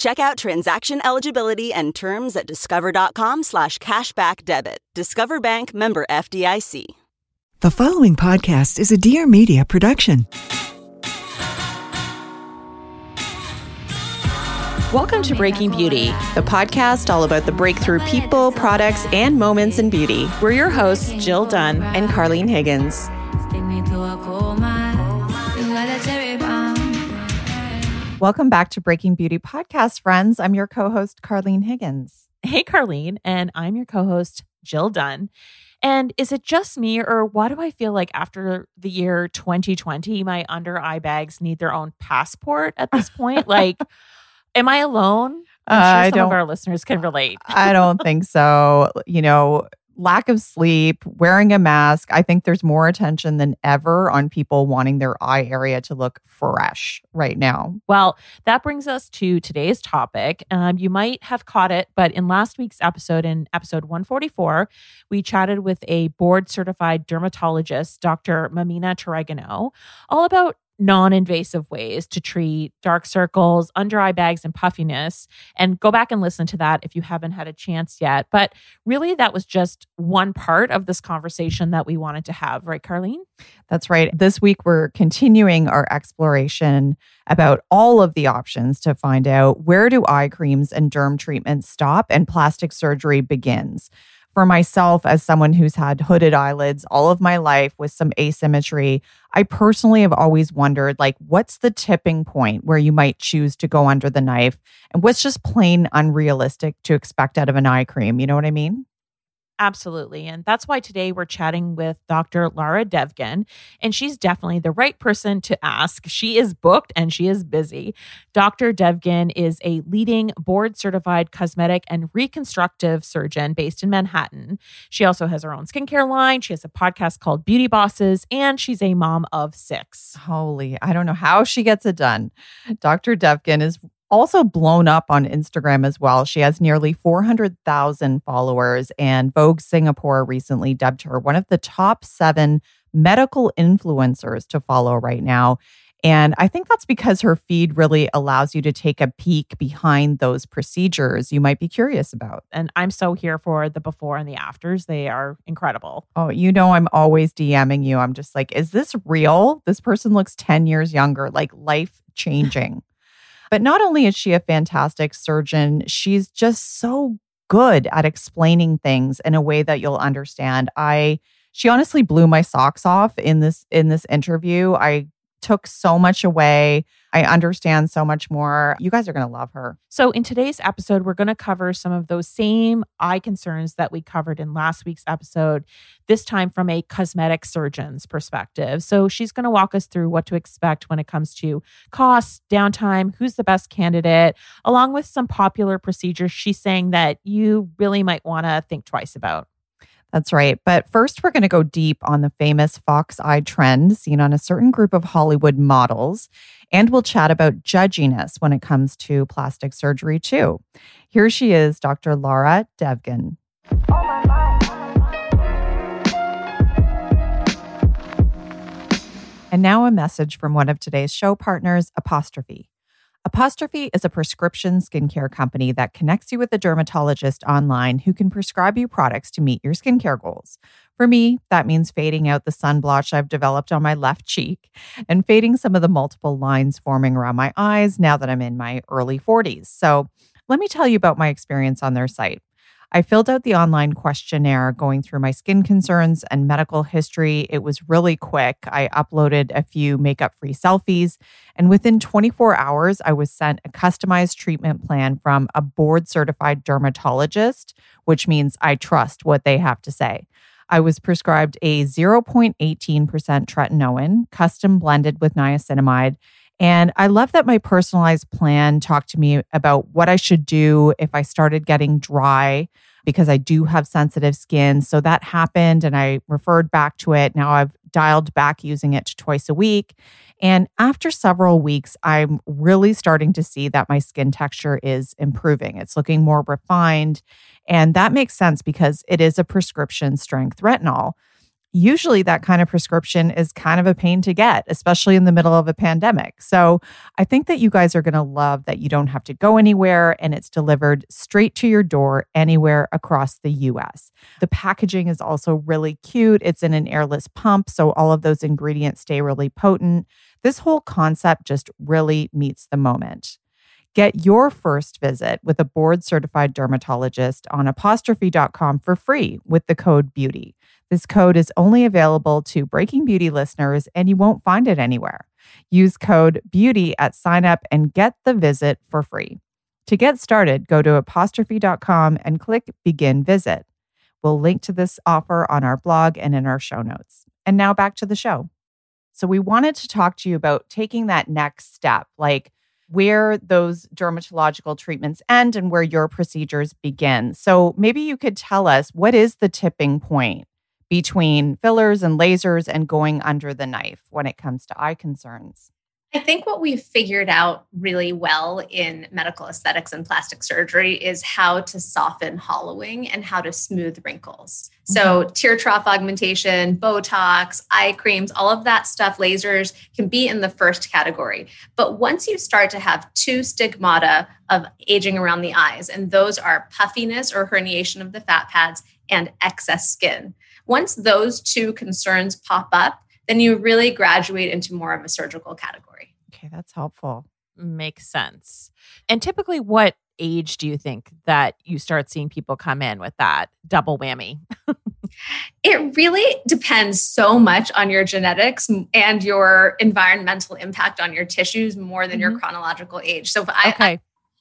Check out transaction eligibility and terms at discover.com slash cashback debit. Discover Bank member FDIC. The following podcast is a Dear Media production. Welcome to Breaking Beauty, the podcast all about the breakthrough people, products, and moments in beauty. We're your hosts, Jill Dunn and Carlene Higgins. Welcome back to Breaking Beauty Podcast, friends. I'm your co host, Carlene Higgins. Hey, Carlene, and I'm your co host, Jill Dunn. And is it just me, or why do I feel like after the year 2020, my under eye bags need their own passport at this point? like, am I alone? I'm sure Uh, I some of don't- our listeners can relate. I don't think so. You know, lack of sleep, wearing a mask. I think there's more attention than ever on people wanting their eye area to look fresh right now. Well, that brings us to today's topic. Um, you might have caught it, but in last week's episode, in episode 144, we chatted with a board certified dermatologist, Dr. Mamina Turegano, all about non invasive ways to treat dark circles, under eye bags, and puffiness. And go back and listen to that if you haven't had a chance yet. But really, that was just one part of this conversation that we wanted to have, right, Carlene? That's right. This week, we're continuing our exploration about all of the options to find out where do eye creams and derm treatments stop and plastic surgery begins. For myself, as someone who's had hooded eyelids all of my life with some asymmetry, I personally have always wondered like, what's the tipping point where you might choose to go under the knife? And what's just plain unrealistic to expect out of an eye cream? You know what I mean? Absolutely. And that's why today we're chatting with Dr. Lara Devgan, and she's definitely the right person to ask. She is booked and she is busy. Dr. Devgan is a leading board certified cosmetic and reconstructive surgeon based in Manhattan. She also has her own skincare line. She has a podcast called Beauty Bosses, and she's a mom of six. Holy, I don't know how she gets it done. Dr. Devgan is also blown up on Instagram as well. She has nearly 400,000 followers, and Vogue Singapore recently dubbed her one of the top seven medical influencers to follow right now. And I think that's because her feed really allows you to take a peek behind those procedures you might be curious about. And I'm so here for the before and the afters. They are incredible. Oh, you know, I'm always DMing you. I'm just like, is this real? This person looks 10 years younger, like life changing. But not only is she a fantastic surgeon, she's just so good at explaining things in a way that you'll understand. I she honestly blew my socks off in this in this interview. I took so much away. I understand so much more. You guys are going to love her. So, in today's episode, we're going to cover some of those same eye concerns that we covered in last week's episode, this time from a cosmetic surgeon's perspective. So, she's going to walk us through what to expect when it comes to costs, downtime, who's the best candidate, along with some popular procedures she's saying that you really might want to think twice about. That's right. But first, we're going to go deep on the famous fox eye trend seen on a certain group of Hollywood models. And we'll chat about judginess when it comes to plastic surgery, too. Here she is, Dr. Lara Devgan. And now a message from one of today's show partners, Apostrophe. Apostrophe is a prescription skincare company that connects you with a dermatologist online who can prescribe you products to meet your skincare goals. For me, that means fading out the sun blotch I've developed on my left cheek and fading some of the multiple lines forming around my eyes now that I'm in my early 40s. So, let me tell you about my experience on their site. I filled out the online questionnaire going through my skin concerns and medical history. It was really quick. I uploaded a few makeup free selfies, and within 24 hours, I was sent a customized treatment plan from a board certified dermatologist, which means I trust what they have to say. I was prescribed a 0.18% tretinoin, custom blended with niacinamide. And I love that my personalized plan talked to me about what I should do if I started getting dry because I do have sensitive skin. So that happened and I referred back to it. Now I've dialed back using it twice a week. And after several weeks, I'm really starting to see that my skin texture is improving. It's looking more refined. And that makes sense because it is a prescription strength retinol usually that kind of prescription is kind of a pain to get, especially in the middle of a pandemic. So I think that you guys are going to love that you don't have to go anywhere and it's delivered straight to your door anywhere across the US. The packaging is also really cute. It's in an airless pump, so all of those ingredients stay really potent. This whole concept just really meets the moment. Get your first visit with a board certified dermatologist on apostrophe.com for free with the code BEAUTY. This code is only available to Breaking Beauty listeners, and you won't find it anywhere. Use code BEAUTY at sign up and get the visit for free. To get started, go to apostrophe.com and click Begin Visit. We'll link to this offer on our blog and in our show notes. And now back to the show. So, we wanted to talk to you about taking that next step, like where those dermatological treatments end and where your procedures begin. So, maybe you could tell us what is the tipping point between fillers and lasers and going under the knife when it comes to eye concerns? I think what we've figured out really well in medical aesthetics and plastic surgery is how to soften hollowing and how to smooth wrinkles. Mm-hmm. So, tear trough augmentation, Botox, eye creams, all of that stuff, lasers can be in the first category. But once you start to have two stigmata of aging around the eyes, and those are puffiness or herniation of the fat pads and excess skin, once those two concerns pop up, then you really graduate into more of a surgical category. Okay, that's helpful. Makes sense. And typically, what age do you think that you start seeing people come in with that double whammy? it really depends so much on your genetics and your environmental impact on your tissues more than mm-hmm. your chronological age. So if I, okay. I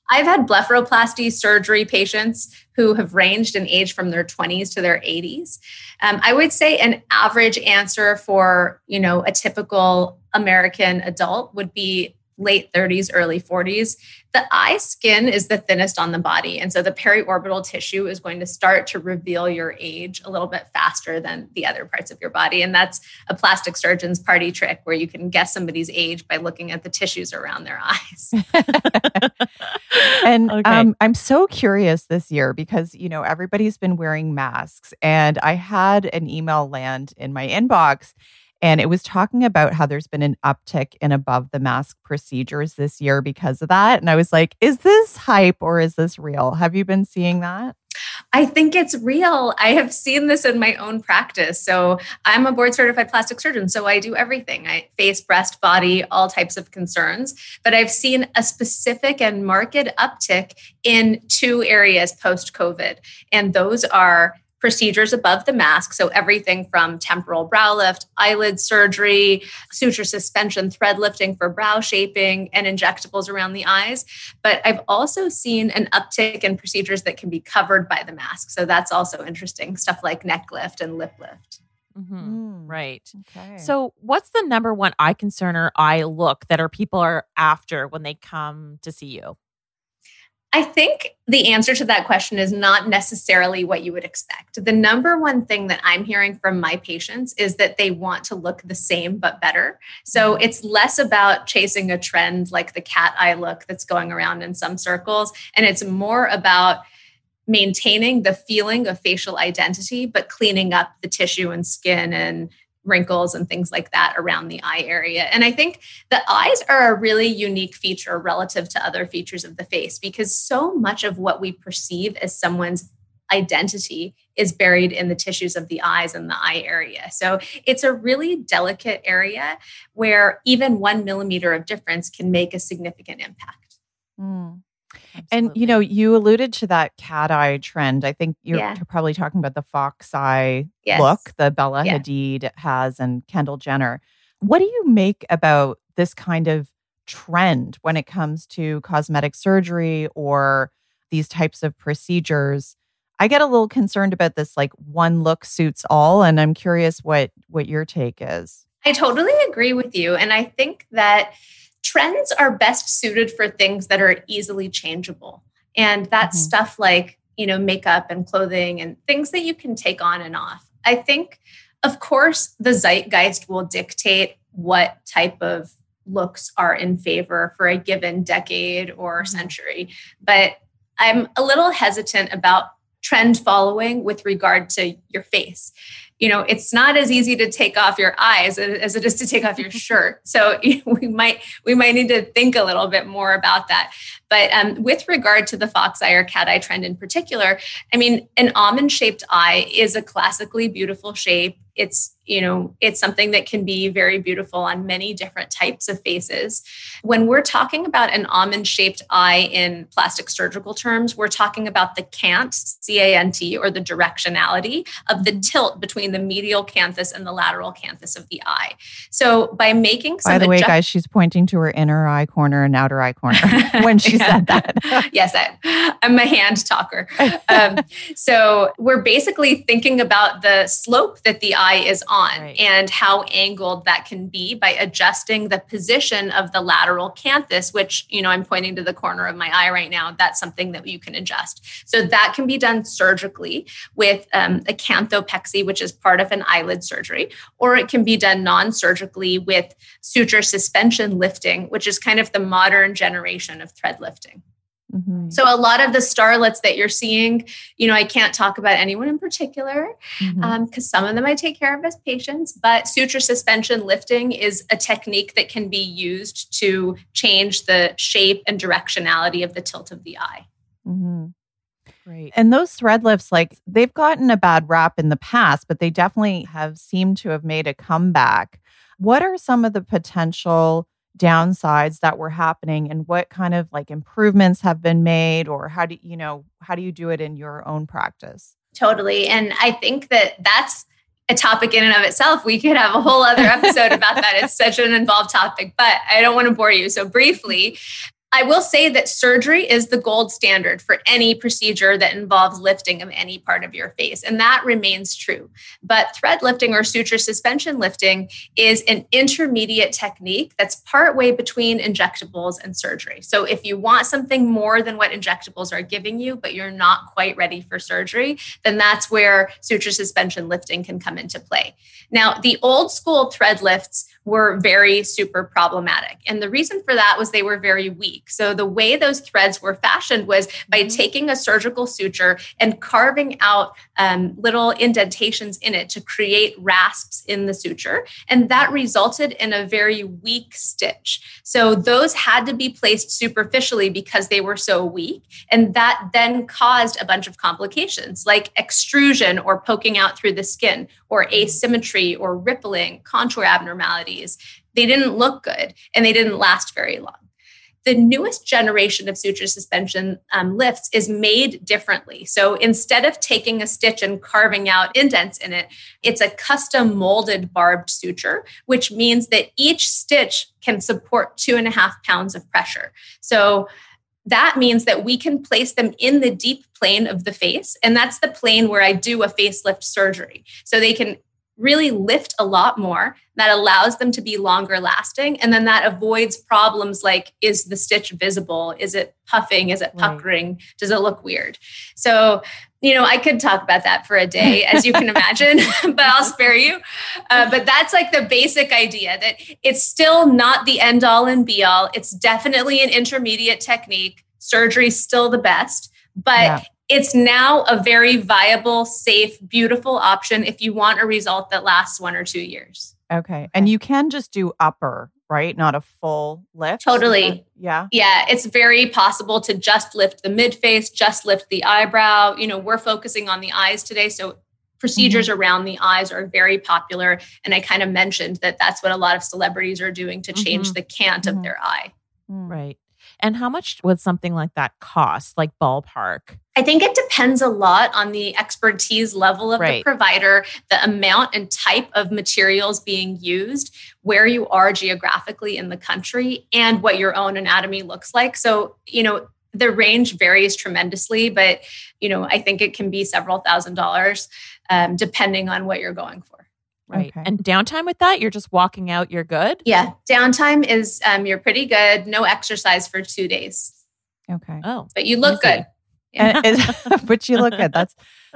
I've had blepharoplasty surgery patients who have ranged in age from their 20s to their 80s. Um, I would say an average answer for you know a typical American adult would be late 30s, early 40s. The eye skin is the thinnest on the body. And so the periorbital tissue is going to start to reveal your age a little bit faster than the other parts of your body. And that's a plastic surgeon's party trick where you can guess somebody's age by looking at the tissues around their eyes. and okay. um, I'm so curious this year because, you know, everybody's been wearing masks. And I had an email land in my inbox and it was talking about how there's been an uptick in above the mask procedures this year because of that. And I was like, is this hype or is this real? Have you been seeing that? I think it's real. I have seen this in my own practice. So I'm a board certified plastic surgeon. So I do everything I face, breast, body, all types of concerns. But I've seen a specific and marked uptick in two areas post COVID. And those are procedures above the mask. So, everything from temporal brow lift, eyelid surgery, suture suspension, thread lifting for brow shaping, and injectables around the eyes. But I've also seen an uptick in procedures that can be covered by the mask. So, that's also interesting stuff like neck lift and lip lift. Mm-hmm. Mm, right. Okay. So, what's the number one eye concern or eye look that are people are after when they come to see you? I think the answer to that question is not necessarily what you would expect. The number one thing that I'm hearing from my patients is that they want to look the same but better. So mm-hmm. it's less about chasing a trend like the cat eye look that's going around in some circles, and it's more about maintaining the feeling of facial identity, but cleaning up the tissue and skin and wrinkles and things like that around the eye area. And I think the eyes are a really unique feature relative to other features of the face because so much of what we perceive as someone's identity is buried in the tissues of the eyes and the eye area. So it's a really delicate area where even one millimeter of difference can make a significant impact. Mm. And you know, you alluded to that cat eye trend. I think you're Yeah. probably talking about the fox eye Yes. look that Bella Yeah. Hadid has and Kendall Jenner. What do you make about this kind of trend when it comes to cosmetic surgery or these types of procedures? I get a little concerned about this like one look suits all and I'm curious what what your take is. I totally agree with you. And I think that trends are best suited for things that are easily changeable. And that's Mhm. stuff like, you know, makeup and clothing and things that you can take on and off. I think, of course, the zeitgeist will dictate what type of looks are in favor for a given decade or Mhm. century. But I'm a little hesitant about trend following with regard to your face you know it's not as easy to take off your eyes as it is to take off your shirt. So we might we might need to think a little bit more about that but um, with regard to the fox eye or cat eye trend in particular i mean an almond shaped eye is a classically beautiful shape it's you know it's something that can be very beautiful on many different types of faces when we're talking about an almond shaped eye in plastic surgical terms we're talking about the cant c-a-n-t or the directionality of the tilt between the medial canthus and the lateral canthus of the eye so by making some By the way, adjust- guys, she's pointing to her inner eye corner and outer eye corner when she. said that. yes, I, I'm a hand talker. Um, so we're basically thinking about the slope that the eye is on Right. and how angled that can be by adjusting the position of the lateral canthus, which, you know, I'm pointing to the corner of my eye right now. That's something that you can adjust. So that can be done surgically with um, a canthopexy, which is part of an eyelid surgery, or it can be done non surgically with suture suspension lifting, which is kind of the modern generation of thread lifting. Mhm. So a lot of the starlets that you're seeing, you know, I can't talk about anyone in particular because some of them I take care of as patients, but suture suspension lifting is a technique that can be used to change the shape and directionality of the tilt of the eye. Mhm. Great. And those thread lifts, like they've gotten a bad rap in the past, but they definitely have seemed to have made a comeback. What are some of the potential downsides that were happening and what kind of like improvements have been made or how do you know how do you do it in your own practice Totally. And I think that that's a topic in and of itself. We could have a whole other episode about that. It's such an involved topic, but I don't want to bore you. So, briefly, I will say that surgery is the gold standard for any procedure that involves lifting of any part of your face, and that remains true. But thread lifting or suture suspension lifting is an intermediate technique that's partway between injectables and surgery. So, if you want something more than what injectables are giving you, but you're not quite ready for surgery, then that's where suture suspension lifting can come into play. Now, the old school thread lifts were very super problematic. And the reason for that was they were very weak. So the way those threads were fashioned was by Mhm. taking a surgical suture and carving out um, little indentations in it to create rasps in the suture. And that resulted in a very weak stitch. So those had to be placed superficially because they were so weak. And that then caused a bunch of complications like extrusion or poking out through the skin, or asymmetry or rippling, contour abnormalities. They didn't look good and they didn't last very long. The newest generation of suture suspension um, lifts is made differently. So instead of taking a stitch and carving out indents in it, it's a custom molded barbed suture, which means that each stitch can support two and a half pounds of pressure. So that means that we can place them in the deep plane of the face. And that's the plane where I do a facelift surgery. So they can really lift a lot more. That allows them to be longer lasting. And then that avoids problems like is the stitch visible? Is it puffing? Is it Right. puckering? Does it look weird? So, you know, I could talk about that for a day, as you can imagine, but I'll spare you. Uh, but that's like the basic idea that it's still not the end all and be all. It's definitely an intermediate technique. Surgery's still the best, but Yeah. it's now a very viable, safe, beautiful option if you want a result that lasts one or two years. okay and you can just do upper right not a full lift Totally. yeah Yeah, it's very possible to just lift the mid face, just lift the eyebrow. You know, we're focusing on the eyes today. So procedures around the eyes are very popular. And I kind of mentioned that that's what a lot of celebrities are doing to change Mhm. the cant Mhm. of their eye. Mm. Right. And how much would something like that cost, like ballpark? I think it depends a lot on the expertise level of Right. the provider, the amount and type of materials being used, where you are geographically in the country, and what your own anatomy looks like. So, you know, the range varies tremendously, but, you know, I think it can be several thousand dollars um, depending on what you're going for. Right. Okay. And downtime with that, you're just walking out, you're good. Yeah, downtime is um, you're pretty good. No exercise for two days, Okay. Oh, but you look Easy. good. And it- but you look good. That's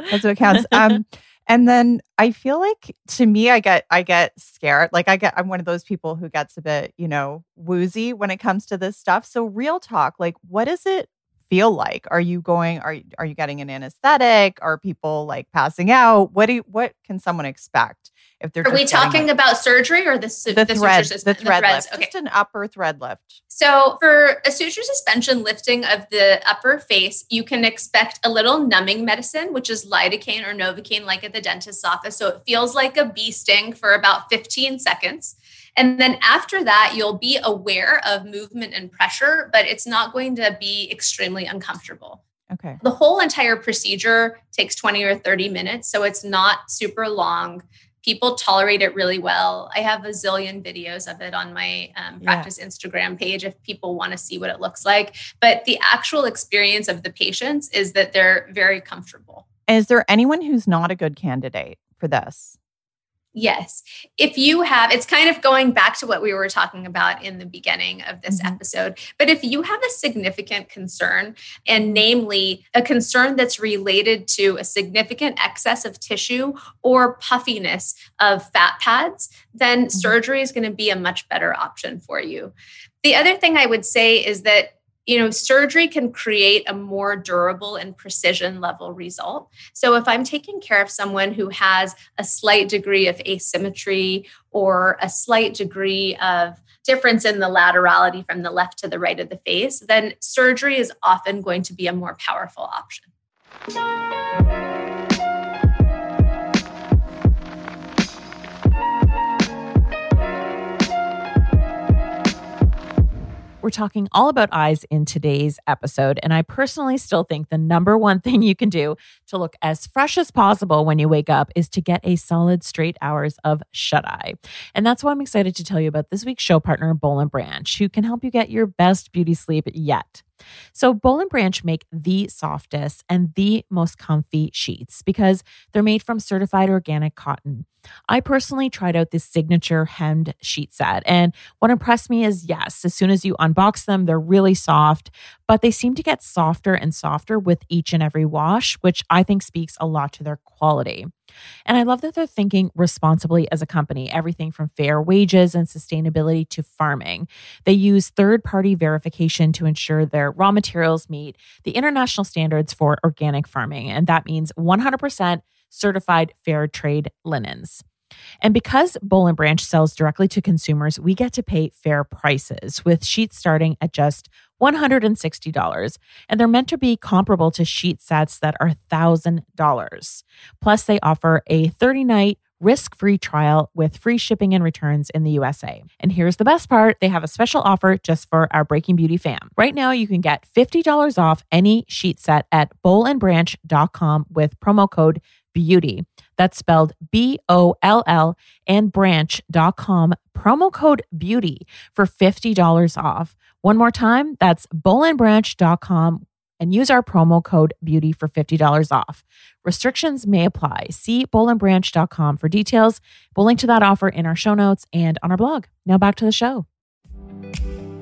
that's what counts. Um, and then I feel like to me, I get I get scared. Like I get I'm one of those people who gets a bit, you know, woozy when it comes to this stuff. So real talk, like what does it feel like? Are you going? Are you- are you getting an anesthetic? Are people like passing out? What do you, what can someone expect if they're? Are we talking about surgery or the su- the suture thread? The thread threads? lift, Okay. just an upper thread lift. So, for a suture suspension lifting of the upper face, you can expect a little numbing medicine, which is lidocaine or novocaine, like at the dentist's office. So, it feels like a bee sting for about 15 seconds. And then after that, you'll be aware of movement and pressure, but it's not going to be extremely uncomfortable. Okay. The whole entire procedure takes 20 or 30 minutes, so it's not super long. People tolerate it really well. I have a zillion videos of it on my um, Yeah. practice Instagram page if people want to see what it looks like. But the actual experience of the patients is that they're very comfortable. Is there anyone who's not a good candidate for this? Yes. If you have, it's kind of going back to what we were talking about in the beginning of this Mhm. episode. But if you have a significant concern, and namely a concern that's related to a significant excess of tissue or puffiness of fat pads, then surgery is going to be a much better option for you. The other thing I would say is that you know surgery can create a more durable and precision level result so if i'm taking care of someone who has a slight degree of asymmetry or a slight degree of difference in the laterality from the left to the right of the face, then surgery is often going to be a more powerful option. We're talking all about eyes in today's episode. And I personally still think the number one thing you can do to look as fresh as possible when you wake up is to get a solid straight hours of shut eye. And that's why I'm excited to tell you about this week's show partner, Boll & Branch, who can help you get your best beauty sleep yet. So, Boll & Branch make the softest and the most comfy sheets because they're made from certified organic cotton. I personally tried out this signature hemmed sheet set, and what impressed me is yes, as soon as you unbox them, they're really soft, but they seem to get softer and softer with each and every wash, which I think speaks a lot to their quality. And I love that they're thinking responsibly as a company, everything from fair wages and sustainability to farming. They use third party verification to ensure their raw materials meet the international standards for organic farming. And that means 100% certified fair trade linens. And because Boll and Branch sells directly to consumers, we get to pay fair prices with sheets starting at just $160. And they're meant to be comparable to sheet sets that are $1,000. Plus, they offer a 30 night risk free trial with free shipping and returns in the USA. And here's the best part they have a special offer just for our Breaking Beauty fam. Right now, you can get $50 off any sheet set at bollandbranch.com with promo code BEAUTY. That's spelled B O L L and branch.com, promo code BEAUTY for $50 off. One more time, that's bollandbranch.com and use our promo code BEAUTY for $50 off. Restrictions may apply. See bollandbranch.com for details. We'll link to that offer in our show notes and on our blog. Now back to the show.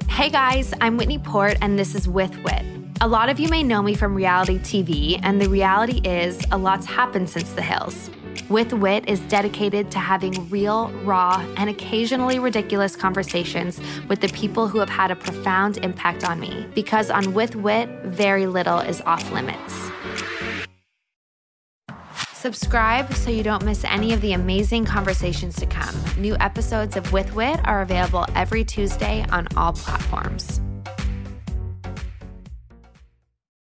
Hey guys, I'm Whitney Port, and this is With Wit. A lot of you may know me from reality TV, and the reality is a lot's happened since the hills. With Wit is dedicated to having real, raw, and occasionally ridiculous conversations with the people who have had a profound impact on me. Because on With Wit, very little is off limits. Subscribe so you don't miss any of the amazing conversations to come. New episodes of With Wit are available every Tuesday on all platforms.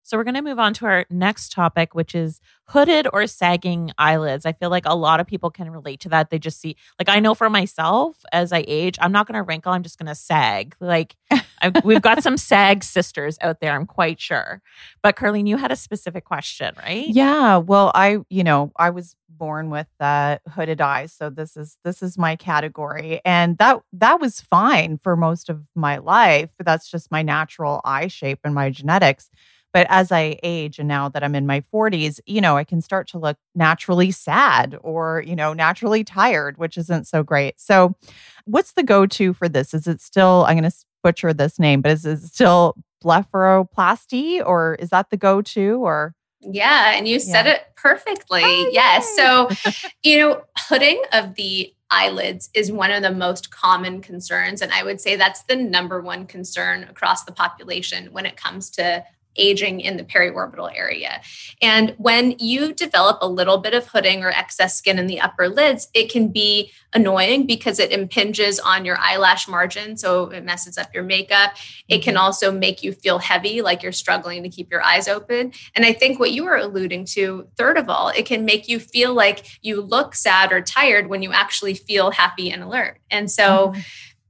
So we're going to move on to our next topic, which is hooded or sagging eyelids. I feel like a lot of people can relate to that. They just see, like, I know for myself as I age, I'm not going to wrinkle, I'm just going to sag. Like, I, we've got some sag sisters out there, I'm quite sure. But, Carlene, you had a specific question, right? Yeah. Well, I, you know, I was born with uh, hooded eyes, so this is this is my category, and that that was fine for most of my life. That's just my natural eye shape and my genetics. But as I age and now that I'm in my 40s, you know, I can start to look naturally sad or, you know, naturally tired, which isn't so great. So, what's the go to for this? Is it still, I'm going to butcher this name, but is it still blepharoplasty or is that the go to or? Yeah, and you said yeah. it perfectly. Oh, yes. So, you know, hooding of the eyelids is one of the most common concerns. And I would say that's the number one concern across the population when it comes to aging in the periorbital area. And when you develop a little bit of hooding or excess skin in the upper lids, it can be annoying because it impinges on your eyelash margin. So it messes up your makeup. It can mm-hmm. also make you feel heavy, like you're struggling to keep your eyes open. And I think what you were alluding to, third of all, it can make you feel like you look sad or tired when you actually feel happy and alert. And so, mm-hmm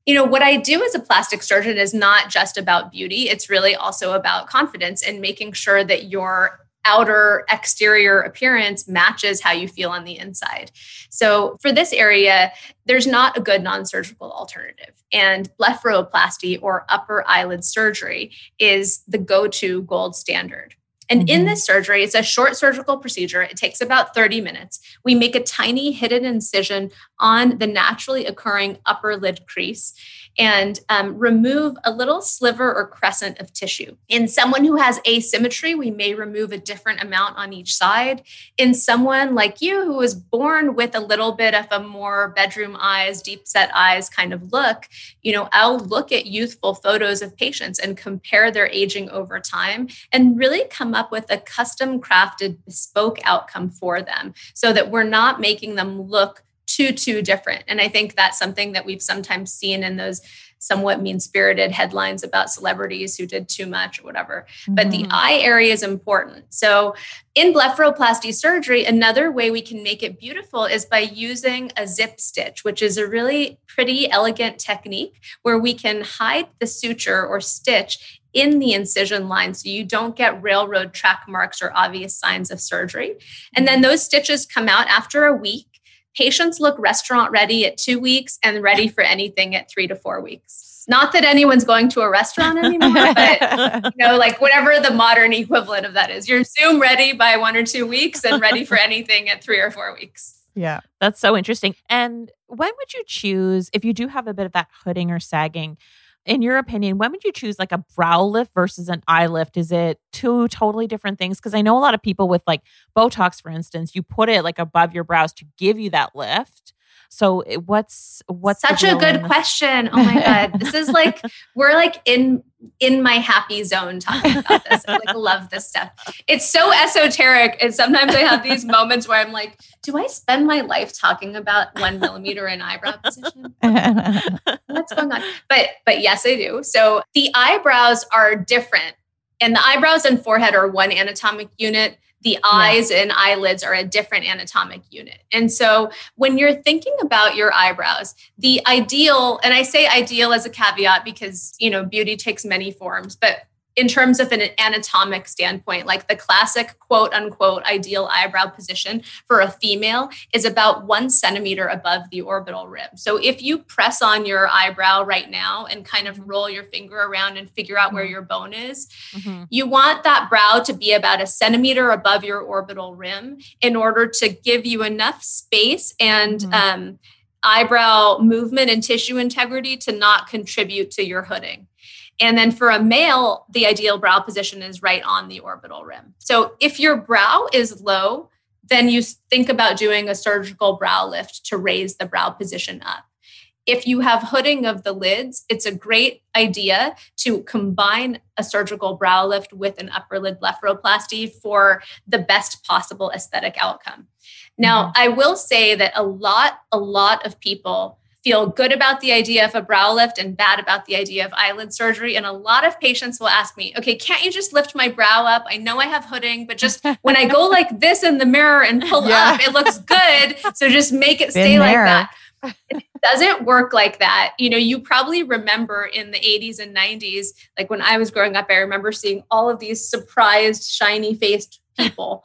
you know, what I do as a plastic surgeon is not just about beauty, it's really also about confidence and making sure that your outer exterior appearance matches how you feel on the inside. So, for this area, there's not a good non surgical alternative. And blepharoplasty or upper eyelid surgery is the go to gold standard. And mm-hmm. in this surgery, it's a short surgical procedure. It takes about 30 minutes. We make a tiny hidden incision on the naturally occurring upper lid crease and um, remove a little sliver or crescent of tissue. In someone who has asymmetry, we may remove a different amount on each side. In someone like you who was born with a little bit of a more bedroom eyes, deep set eyes kind of look, you know, I'll look at youthful photos of patients and compare their aging over time and really come up with a custom crafted bespoke outcome for them so that we're not making them look too too different and i think that's something that we've sometimes seen in those somewhat mean spirited headlines about celebrities who did too much or whatever mm-hmm. but the mm-hmm. eye area is important so in blepharoplasty surgery another way we can make it beautiful is by using a zip stitch which is a really pretty elegant technique where we can hide the suture or stitch in the incision line so you don't get railroad track marks or obvious signs of surgery. And then those stitches come out after a week Patients look restaurant ready at two weeks and ready for anything at three to four weeks. Not that anyone's going to a restaurant anymore, but you know, like whatever the modern equivalent of that is. You're Zoom ready by one or two weeks and ready for anything at three or four weeks. Yeah. That's so interesting. And when would you choose, if you do have a bit of that hooding or sagging, in your opinion, when would you choose like a brow lift versus an eye lift? Is it two totally different things? Because I know a lot of people with like Botox, for instance, you put it like above your brows to give you that lift. So eh, what's what's such a good question? Oh my god, this is like we're like in in my happy zone talking about this. I like love this stuff. It's so esoteric, and sometimes I have these moments where I'm like, do I spend my life talking about one millimeter in eyebrow position? What's going on? But but yes, I do. So the eyebrows are different, and the eyebrows and forehead are one anatomic unit the eyes yeah. and eyelids are a different anatomic unit. And so when you're thinking about your eyebrows, the ideal, and I say ideal as a caveat because, you know, beauty takes many forms, but in terms of an anatomic standpoint, like the classic quote unquote ideal eyebrow position for a female is about one centimeter above the orbital rim. So if you press on your eyebrow right now and kind of roll your finger around and figure out where mm-hmm. your bone is, mm-hmm. you want that brow to be about a centimeter above your orbital rim in order to give you enough space and mm-hmm. um, eyebrow movement and tissue integrity to not contribute to your hooding. And then for a male, the ideal brow position is right on the orbital rim. So if your brow is low, then you think about doing a surgical brow lift to raise the brow position up. If you have hooding of the lids, it's a great idea to combine a surgical brow lift with an upper lid blepharoplasty for the best possible aesthetic outcome. Now, mm-hmm. I will say that a lot, a lot of people feel good about the idea of a brow lift and bad about the idea of eyelid surgery. And a lot of patients will ask me, okay, can't you just lift my brow up? I know I have hooding, but just when I go like this in the mirror and pull yeah. up, it looks good. So just make it stay like that. It doesn't work like that. You know, you probably remember in the 80s and 90s, like when I was growing up, I remember seeing all of these surprised, shiny faced people.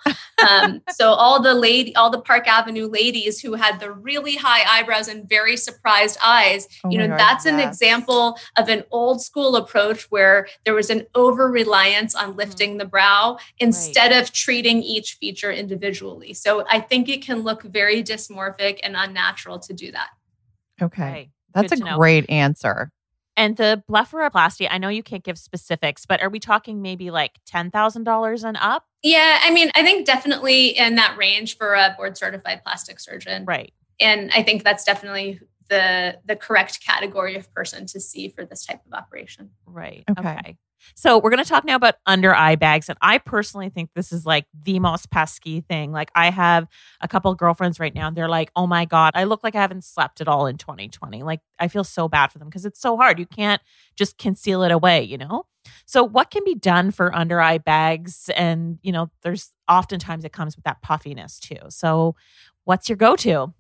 Um, so all the lady, all the Park Avenue ladies who had the really high eyebrows and very surprised eyes, oh you know, God, that's yes. an example of an old school approach where there was an over reliance on mm-hmm. lifting mm-hmm. the brow instead right. of treating each feature individually. So I think it can look very dysmorphic and unnatural to do that. Okay. Right. That's Good a great answer. And the blepharoplasty, I know you can't give specifics, but are we talking maybe like $10,000 and up? Yeah, I mean, I think definitely in that range for a board certified plastic surgeon. Right. And I think that's definitely the the correct category of person to see for this type of operation. Right. Okay. okay. So we're going to talk now about under eye bags. And I personally think this is like the most pesky thing. Like I have a couple girlfriends right now and they're like, oh my God, I look like I haven't slept at all in 2020. Like I feel so bad for them because it's so hard. You can't just conceal it away, you know? So what can be done for under eye bags? And, you know, there's oftentimes it comes with that puffiness too. So what's your go-to?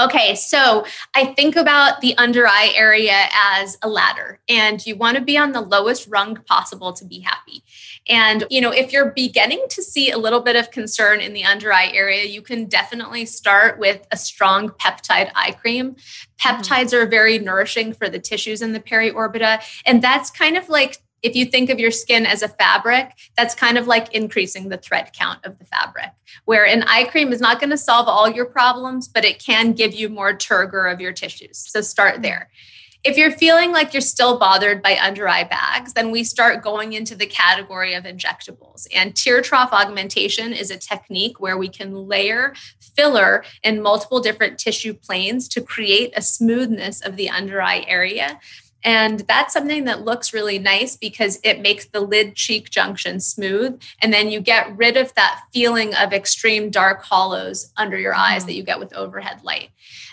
Okay, so I think about the under eye area as a ladder, and you want to be on the lowest rung possible to be happy. And, you know, if you're beginning to see a little bit of concern in the under eye area, you can definitely start with a strong peptide eye cream. Mm-hmm. Peptides mm-hmm. are very nourishing for the tissues in the periorbita, and that's kind of like if you think of your skin as a fabric, that's kind of like increasing the thread count of the fabric. Where an eye cream is not going to solve all your problems, but it can give you more turgor of your tissues. So start mm-hmm. there. If you're feeling like you're still bothered by under eye bags, then we start going into the category of injectables. And tear trough augmentation is a technique where we can layer filler in multiple different tissue planes to create a smoothness of the under eye area and that's something that looks really nice because it makes the lid cheek junction smooth. And then you get rid of that feeling of extreme dark hollows under your eyes mm-hmm. that you get with overhead light.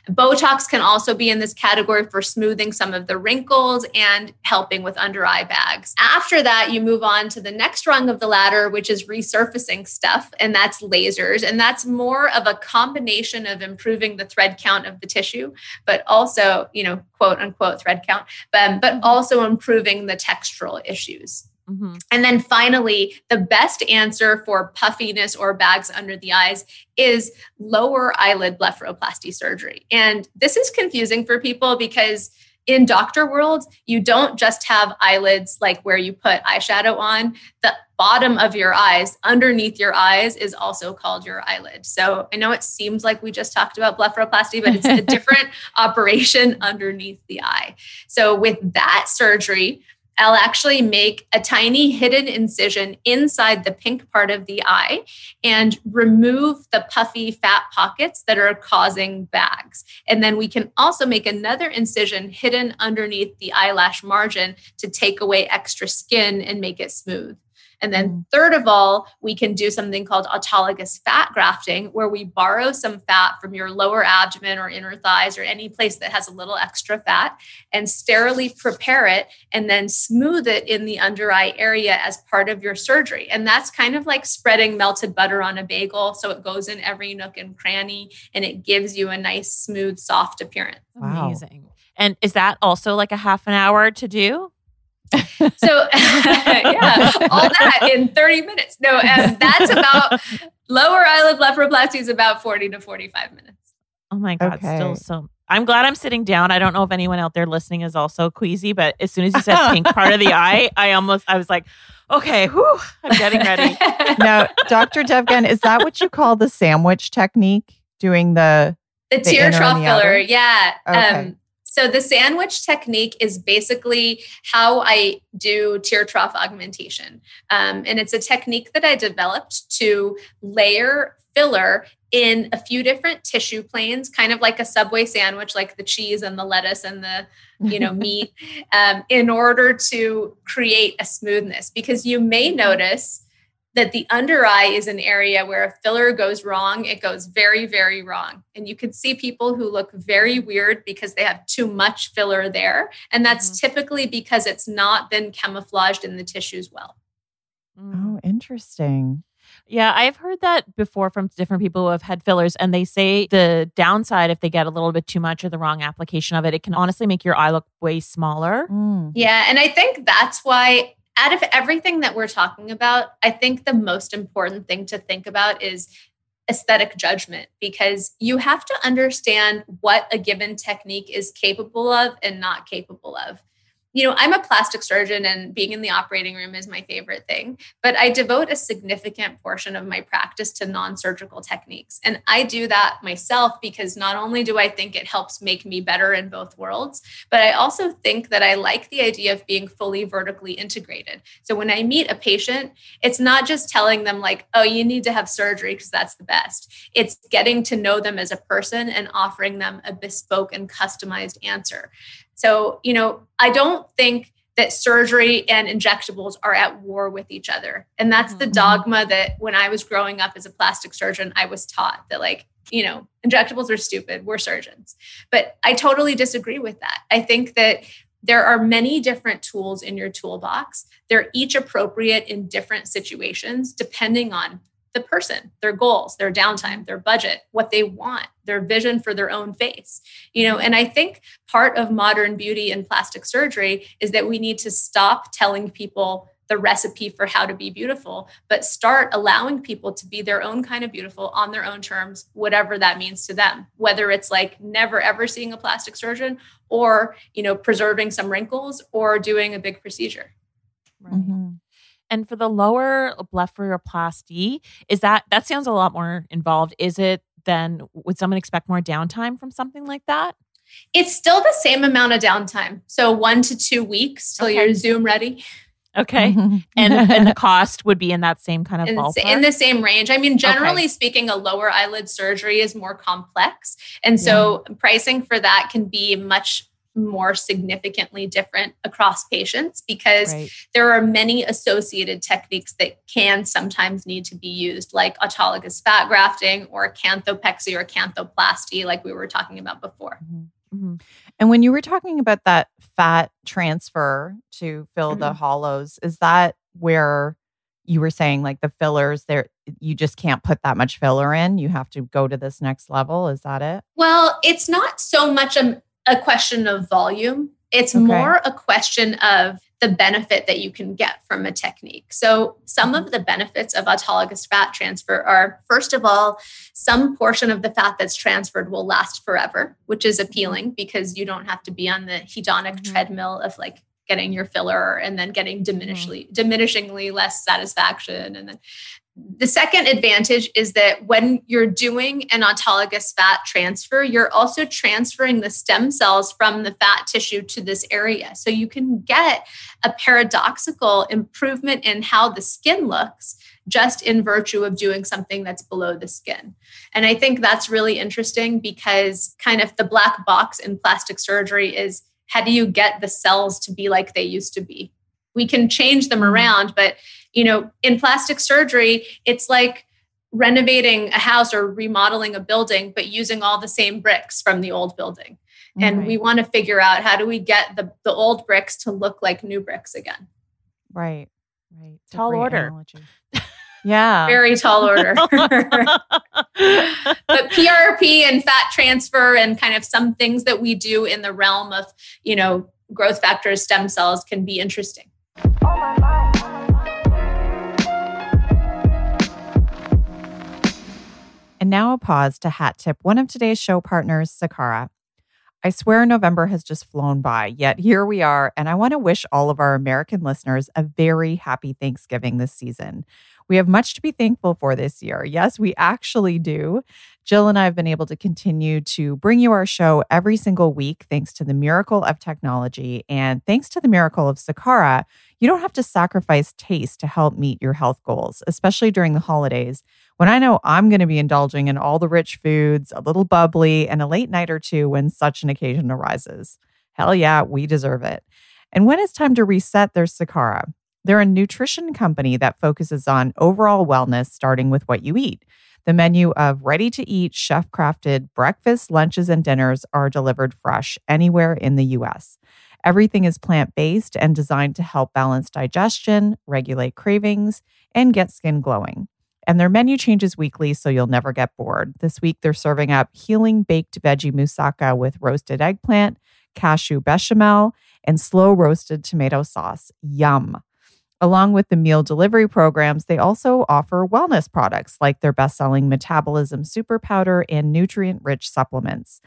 Botox can also be in this category for smoothing some of the wrinkles and helping with under eye bags. After that, you move on to the next rung of the ladder, which is resurfacing stuff, and that's lasers. And that's more of a combination of improving the thread count of the tissue, but also, you know, quote unquote thread count, but, but mm-hmm. also improving the textural issues. Mm-hmm. And then finally, the best answer for puffiness or bags under the eyes is lower eyelid blepharoplasty surgery. And this is confusing for people because in doctor world, you don't just have eyelids like where you put eyeshadow on. The bottom of your eyes, underneath your eyes, is also called your eyelid. So I know it seems like we just talked about blepharoplasty, but it's a different operation underneath the eye. So with that surgery, I'll actually make a tiny hidden incision inside the pink part of the eye and remove the puffy fat pockets that are causing bags. And then we can also make another incision hidden underneath the eyelash margin to take away extra skin and make it smooth. And then, mm. third of all, we can do something called autologous fat grafting, where we borrow some fat from your lower abdomen or inner thighs or any place that has a little extra fat and sterilely prepare it and then smooth it in the under eye area as part of your surgery. And that's kind of like spreading melted butter on a bagel. So it goes in every nook and cranny and it gives you a nice, smooth, soft appearance. Wow. Amazing. And is that also like a half an hour to do? so yeah, all that in 30 minutes. No, and that's about lower eyelid blepharoplasty is about 40 to 45 minutes. Oh my God, okay. still so I'm glad I'm sitting down. I don't know if anyone out there listening is also queasy, but as soon as you said pink part of the eye, I almost I was like, okay, whew, I'm getting ready. now, Dr. Devgan, is that what you call the sandwich technique? Doing the the, the tear trough filler, yeah. Okay. Um, so the sandwich technique is basically how I do tear trough augmentation. Um, and it's a technique that I developed to layer filler in a few different tissue planes, kind of like a subway sandwich, like the cheese and the lettuce and the you know meat, um, in order to create a smoothness. Because you may notice that the under eye is an area where a filler goes wrong, it goes very, very wrong. And you can see people who look very weird because they have too much filler there. And that's mm-hmm. typically because it's not been camouflaged in the tissues well. Oh, interesting. Yeah, I've heard that before from different people who have had fillers, and they say the downside, if they get a little bit too much or the wrong application of it, it can honestly make your eye look way smaller. Mm. Yeah, and I think that's why out of everything that we're talking about, I think the most important thing to think about is aesthetic judgment because you have to understand what a given technique is capable of and not capable of you know, I'm a plastic surgeon and being in the operating room is my favorite thing, but I devote a significant portion of my practice to non surgical techniques. And I do that myself because not only do I think it helps make me better in both worlds, but I also think that I like the idea of being fully vertically integrated. So when I meet a patient, it's not just telling them, like, oh, you need to have surgery because that's the best. It's getting to know them as a person and offering them a bespoke and customized answer. So, you know, I don't think that surgery and injectables are at war with each other. And that's the mm-hmm. dogma that when I was growing up as a plastic surgeon, I was taught that, like, you know, injectables are stupid, we're surgeons. But I totally disagree with that. I think that there are many different tools in your toolbox. They're each appropriate in different situations, depending on the person, their goals, their downtime, their budget, what they want, their vision for their own face. You know, and I think part of modern beauty and plastic surgery is that we need to stop telling people the recipe for how to be beautiful, but start allowing people to be their own kind of beautiful on their own terms, whatever that means to them. Whether it's like never ever seeing a plastic surgeon or, you know, preserving some wrinkles or doing a big procedure. Right. Mm-hmm. And for the lower blepharoplasty, is that that sounds a lot more involved? Is it then would someone expect more downtime from something like that? It's still the same amount of downtime. So one to two weeks till okay. you're Zoom ready. Okay. and and the cost would be in that same kind of in, ballpark? In the same range. I mean, generally okay. speaking, a lower eyelid surgery is more complex. And so yeah. pricing for that can be much more significantly different across patients because right. there are many associated techniques that can sometimes need to be used, like autologous fat grafting or canthopexy or canthoplasty, like we were talking about before. Mm-hmm. mm-hmm. And when you were talking about that fat transfer to fill mm-hmm. the hollows, is that where you were saying like the fillers there you just can't put that much filler in you have to go to this next level is that it well it's not so much a, a question of volume. It's okay. more a question of the benefit that you can get from a technique. So, some of the benefits of autologous fat transfer are first of all, some portion of the fat that's transferred will last forever, which is appealing because you don't have to be on the hedonic mm-hmm. treadmill of like getting your filler and then getting diminishingly mm-hmm. diminishingly less satisfaction and then the second advantage is that when you're doing an autologous fat transfer, you're also transferring the stem cells from the fat tissue to this area. So you can get a paradoxical improvement in how the skin looks just in virtue of doing something that's below the skin. And I think that's really interesting because kind of the black box in plastic surgery is how do you get the cells to be like they used to be? We can change them mm-hmm. around, but you know, in plastic surgery, it's like renovating a house or remodeling a building, but using all the same bricks from the old building. And we want to figure out how do we get the, the old bricks to look like new bricks again. Right. Right. Tall order. Yeah. Very tall order. but PRP and fat transfer and kind of some things that we do in the realm of, you know, growth factors, stem cells can be interesting. And now a pause to hat tip one of today's show partners, Sakara. I swear November has just flown by, yet here we are, and I want to wish all of our American listeners a very happy Thanksgiving this season. We have much to be thankful for this year. Yes, we actually do. Jill and I have been able to continue to bring you our show every single week thanks to the miracle of technology and thanks to the miracle of Sakara. You don't have to sacrifice taste to help meet your health goals, especially during the holidays when I know I'm going to be indulging in all the rich foods, a little bubbly, and a late night or two when such an occasion arises. Hell yeah, we deserve it. And when it's time to reset, there's Sakara. They're a nutrition company that focuses on overall wellness, starting with what you eat. The menu of ready to eat, chef crafted breakfasts, lunches, and dinners are delivered fresh anywhere in the US. Everything is plant based and designed to help balance digestion, regulate cravings, and get skin glowing. And their menu changes weekly, so you'll never get bored. This week, they're serving up healing baked veggie moussaka with roasted eggplant, cashew bechamel, and slow roasted tomato sauce. Yum. Along with the meal delivery programs, they also offer wellness products like their best selling metabolism super powder and nutrient rich supplements.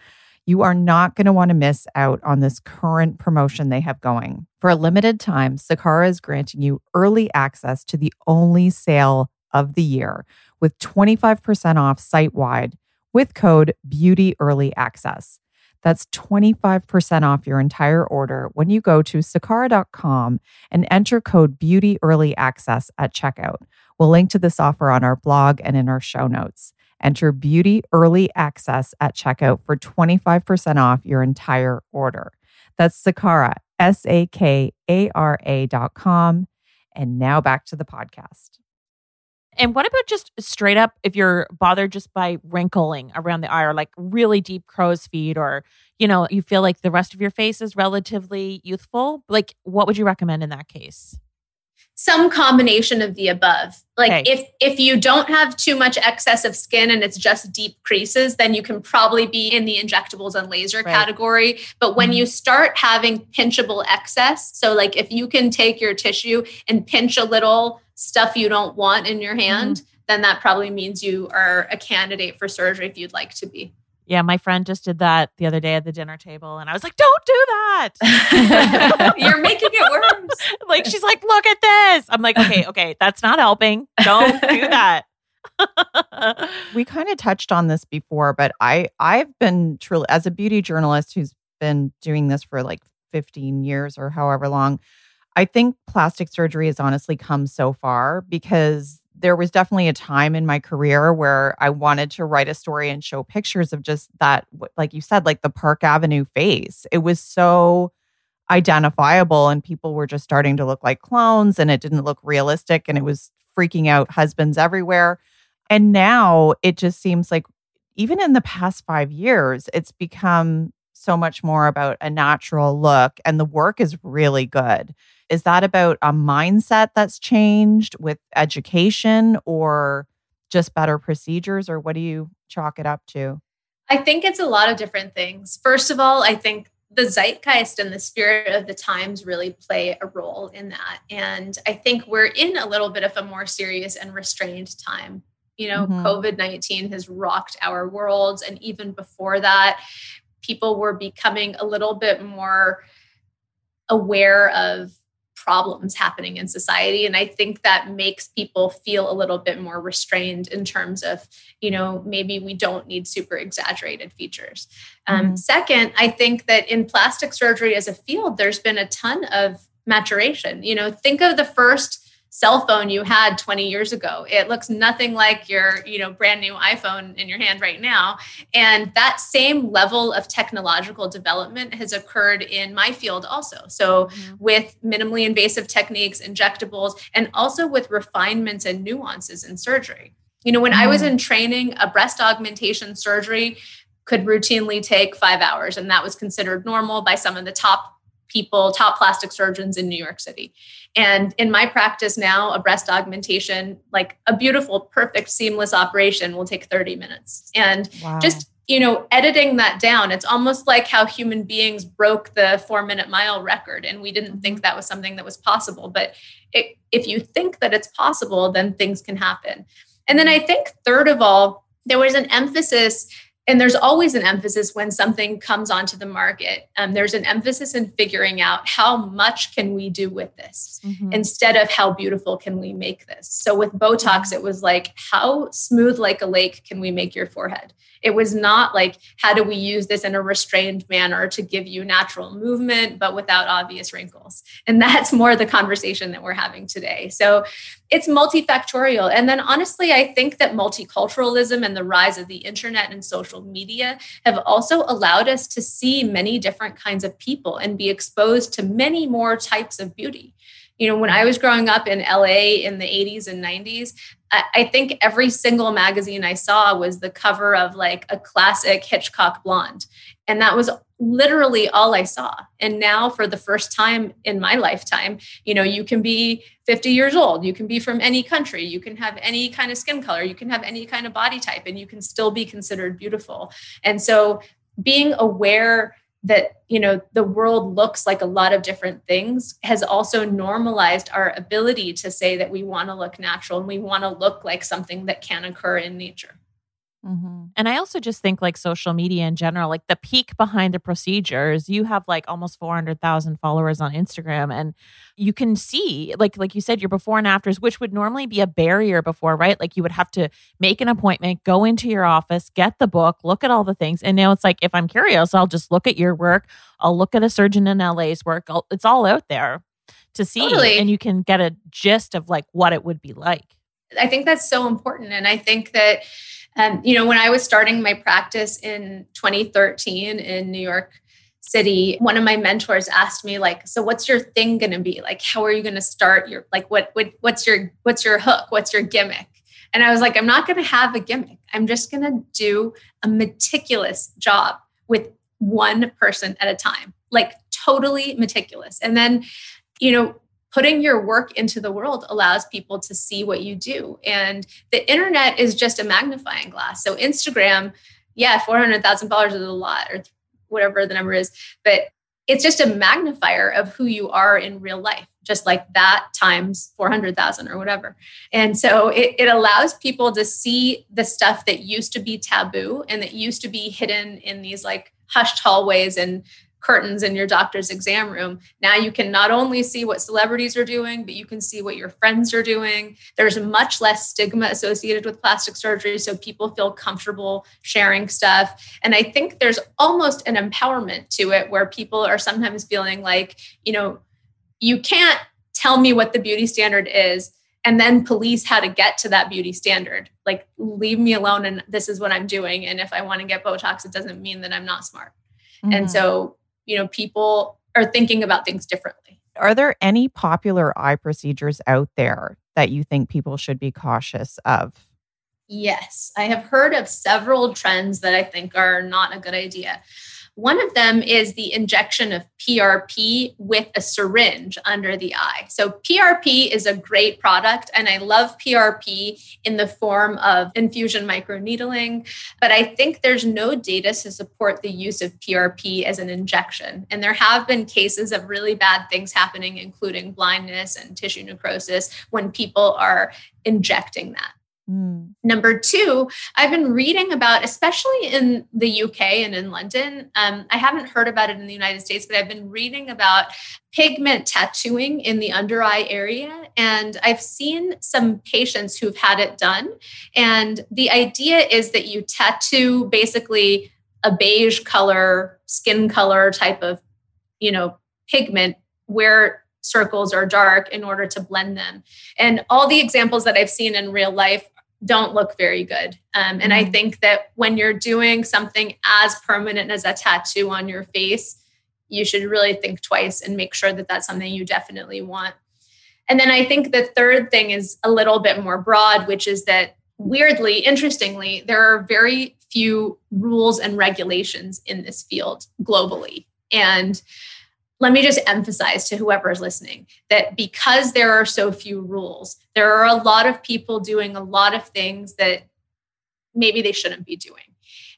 You are not going to want to miss out on this current promotion they have going. For a limited time, Sakara is granting you early access to the only sale of the year with 25% off site wide with code Beauty Early Access. That's 25% off your entire order when you go to sakara.com and enter code Beauty Early Access at checkout. We'll link to this offer on our blog and in our show notes. Enter Beauty Early Access at checkout for 25% off your entire order. That's Sakara, S A K A R A dot com. And now back to the podcast. And what about just straight up if you're bothered just by wrinkling around the eye or like really deep crow's feet or, you know, you feel like the rest of your face is relatively youthful? Like, what would you recommend in that case? some combination of the above like Okay. if if you don't have too much excess of skin and it's just deep creases then you can probably be in the injectables and laser Right. category but when Mhm. you start having pinchable excess so like if you can take your tissue and pinch a little stuff you don't want in your mm-hmm. hand then that probably means you are a candidate for surgery if you'd like to be Yeah, my friend just did that the other day at the dinner table, and I was like, "Don't do that." you're making it worse like she's like, "Look at this." I'm like, "Okay, okay, that's not helping. Don't do that." we kind of touched on this before, but I I've been truly as a beauty journalist who's been doing this for like 15 years or however long. I think plastic surgery has honestly come so far because there was definitely a time in my career where I wanted to write a story and show pictures of just that, like you said, like the Park Avenue face. It was so identifiable, and people were just starting to look like clones, and it didn't look realistic, and it was freaking out husbands everywhere. And now it just seems like, even in the past five years, it's become so much more about a natural look, and the work is really good. Is that about a mindset that's changed with education or just better procedures, or what do you chalk it up to? I think it's a lot of different things. First of all, I think the zeitgeist and the spirit of the times really play a role in that. And I think we're in a little bit of a more serious and restrained time. You know, Mhm. COVID 19 has rocked our worlds. And even before that, people were becoming a little bit more aware of problems happening in society. And I think that makes people feel a little bit more restrained in terms of you know maybe we don't need super exaggerated features um, Mhm. second i think that in plastic surgery as a field there's been a ton of maturation you know think of the first cell phone you had 20 years ago. It looks nothing like your you know brand new iphone in your hand right now. And that same level of technological development has occurred in my field also. So mm-hmm. with minimally invasive techniques, injectables, and also with refinements and nuances in surgery. You know, when I was mm-hmm. in training, a breast augmentation surgery could routinely take five hours, and that was considered normal by some of the top people, top plastic surgeons in New York City. And in my practice now, a breast augmentation, like a beautiful, perfect, seamless operation, will take 30 minutes. And Wow. just you know editing that down it's almost like how human beings broke the four minute mile record and we didn't think that was something that was possible but it, if you think that it's possible then things can happen and then i think third of all there was an emphasis and there's always an emphasis when something comes onto the market um, there's an emphasis in figuring out how much can we do with this Mhm. instead of how beautiful can we make this. So with Botox, it was like, how smooth like a lake can we make your forehead? It was not like, how do we use this in a restrained manner to give you natural movement, but without obvious wrinkles? And that's more the conversation that we're having today. So it's multifactorial. And then honestly, I think that multiculturalism and the rise of the internet and social media have also allowed us to see many different kinds of people and be exposed to many more types of beauty you know, when I was growing up in LA in the 80s and 90s, I, think every single magazine I saw was the cover of like a classic Hitchcock blonde. And that was literally all I saw. And now, for the first time in my lifetime, you know, you can be 50 years old, you can be from any country, you can have any kind of skin color, you can have any kind of body type, and you can still be considered beautiful. And so, being aware that you know the world looks like a lot of different things has also normalized our ability to say that we want to look natural and we want to look like something that can occur in nature Mm-hmm. And I also just think like social media in general, like the peek behind the procedures, you have like almost 400,000 followers on Instagram and you can see like like you said your before and afters which would normally be a barrier before, right? Like you would have to make an appointment, go into your office, get the book, look at all the things. And now it's like if I'm curious, I'll just look at your work, I'll look at a surgeon in LA's work. I'll, it's all out there to see totally. and you can get a gist of like what it would be like. I think that's so important and I think that um, you know, when I was starting my practice in 2013 in New York City, one of my mentors asked me, like, so what's your thing gonna be? Like, how are you gonna start your like what what what's your what's your hook? What's your gimmick? And I was like, I'm not gonna have a gimmick. I'm just gonna do a meticulous job with one person at a time, like totally meticulous. And then, you know, putting your work into the world allows people to see what you do. And the internet is just a magnifying glass. So Instagram, yeah, 400,000 followers is a lot or whatever the number is, but it's just a magnifier of who you are in real life, just like that times 400,000 or whatever. And so it, it allows people to see the stuff that used to be taboo and that used to be hidden in these like hushed hallways and curtains in your doctor's exam room. Now you can not only see what celebrities are doing, but you can see what your friends are doing. There's much less stigma associated with plastic surgery, so people feel comfortable sharing stuff. And I think there's almost an empowerment to it where people are sometimes feeling like, you know, you can't tell me what the beauty standard is and then police how to get to that beauty standard. Like, leave me alone, and this is what I'm doing. And if I want to get Botox, it doesn't mean that I'm not smart. Mm-hmm. And so you know people are thinking about things differently. Are there any popular eye procedures out there that you think people should be cautious of? Yes i have heard of several trends that i think are not a good idea one of them is the injection of PRP with a syringe under the eye. So, PRP is a great product, and I love PRP in the form of infusion microneedling. But I think there's no data to support the use of PRP as an injection. And there have been cases of really bad things happening, including blindness and tissue necrosis, when people are injecting that. Mm. Number two, I've been reading about, especially in the UK and in London. Um, I haven't heard about it in the United States, but I've been reading about pigment tattooing in the under eye area. And I've seen some patients who've had it done. And the idea is that you tattoo basically a beige color, skin color type of, you know, pigment where circles are dark in order to blend them. And all the examples that I've seen in real life don't look very good. Um, and I mm-hmm. think that when you're doing something as permanent as a tattoo on your face, you should really think twice and make sure that that's something you definitely want. And then I think the third thing is a little bit more broad, which is that weirdly, interestingly, there are very few rules and regulations in this field globally. And let me just emphasize to whoever is listening that because there are so few rules, there are a lot of people doing a lot of things that maybe they shouldn't be doing.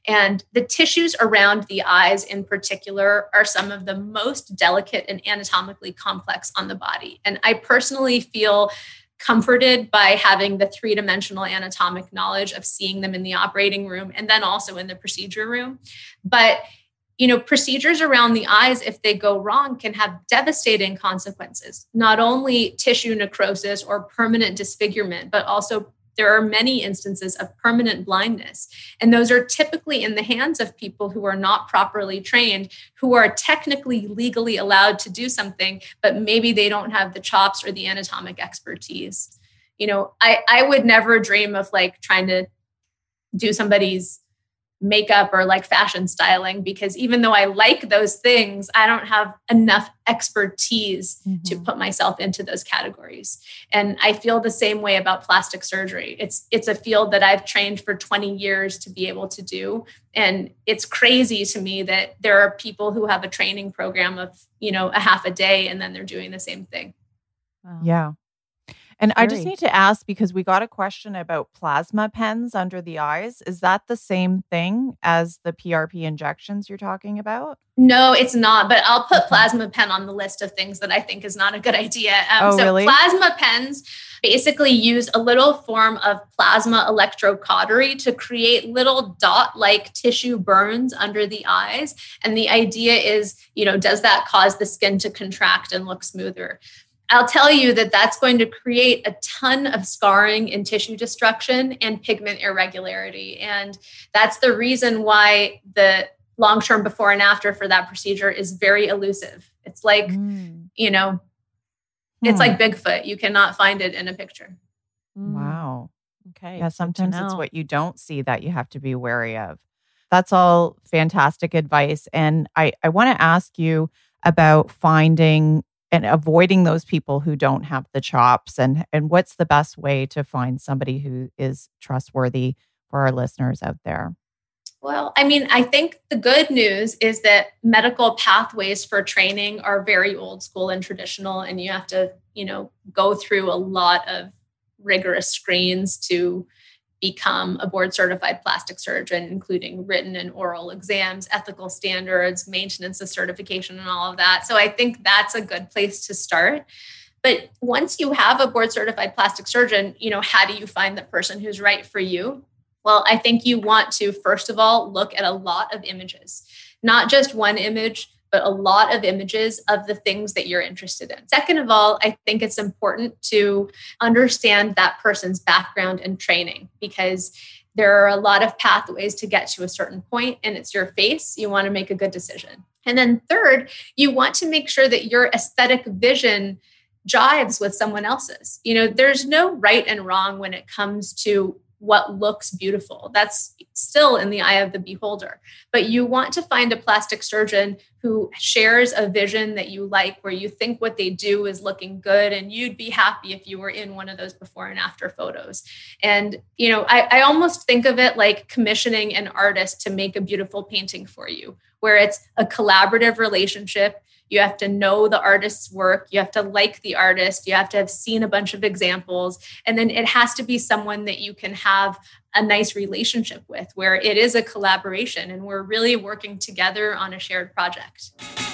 And the tissues around the eyes, in particular, are some of the most delicate and anatomically complex on the body. And I personally feel comforted by having the three dimensional anatomic knowledge of seeing them in the operating room and then also in the procedure room. But you know procedures around the eyes if they go wrong can have devastating consequences. Not only tissue necrosis or permanent disfigurement but also there are many instances of permanent blindness. And those are typically in the hands of people who are not properly trained who are technically legally allowed to do something but maybe they don't have the chops or the anatomic expertise. You know i i would never dream of like trying to do somebody's makeup or like fashion styling because even though I like those things, I don't have enough expertise mm-hmm. to put myself into those categories. And I feel the same way about plastic surgery. It's it's a field that I've trained for 20 years to be able to do and it's crazy to me that there are people who have a training program of, you know, a half a day and then they're doing the same thing. Wow. Yeah. And I just need to ask because we got a question about plasma pens under the eyes. Is that the same thing as the PRP injections you're talking about? No, it's not. But I'll put plasma pen on the list of things that I think is not a good idea. Um, oh, so really? plasma pens basically use a little form of plasma electrocautery to create little dot-like tissue burns under the eyes. And the idea is, you know, does that cause the skin to contract and look smoother? I'll tell you that that's going to create a ton of scarring and tissue destruction and pigment irregularity. And that's the reason why the long term before and after for that procedure is very elusive. It's like, mm. you know, it's like hmm. Bigfoot. You cannot find it in a picture. Mm. Wow. Okay. Yeah, sometimes it's what you don't see that you have to be wary of. That's all fantastic advice. And I, I want to ask you about finding and avoiding those people who don't have the chops and and what's the best way to find somebody who is trustworthy for our listeners out there? Well i mean i think the good news is that medical pathways for training are very old school and traditional and you have to you know go through a lot of rigorous screens to become a board certified plastic surgeon, including written and oral exams, ethical standards, maintenance of certification, and all of that. So I think that's a good place to start. But once you have a board certified plastic surgeon, you know, how do you find the person who's right for you? Well, I think you want to, first of all, look at a lot of images, not just one image, but a lot of images of the things that you're interested in. Second of all, I think it's important to understand that person's background and training because there are a lot of pathways to get to a certain point and it's your face. You want to make a good decision. And then third, you want to make sure that your aesthetic vision jives with someone else's. You know, there's no right and wrong when it comes to what looks beautiful. That's still in the eye of the beholder. But you want to find a plastic surgeon who shares a vision that you like, where you think what they do is looking good, and you'd be happy if you were in one of those before and after photos. And, you know, I, I almost think of it like commissioning an artist to make a beautiful painting for you, where it's a collaborative relationship you have to know the artist's work. You have to like the artist. You have to have seen a bunch of examples. And then it has to be someone that you can have a nice relationship with, where it is a collaboration and we're really working together on a shared project.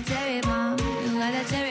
that cherry bomb. You got that cherry.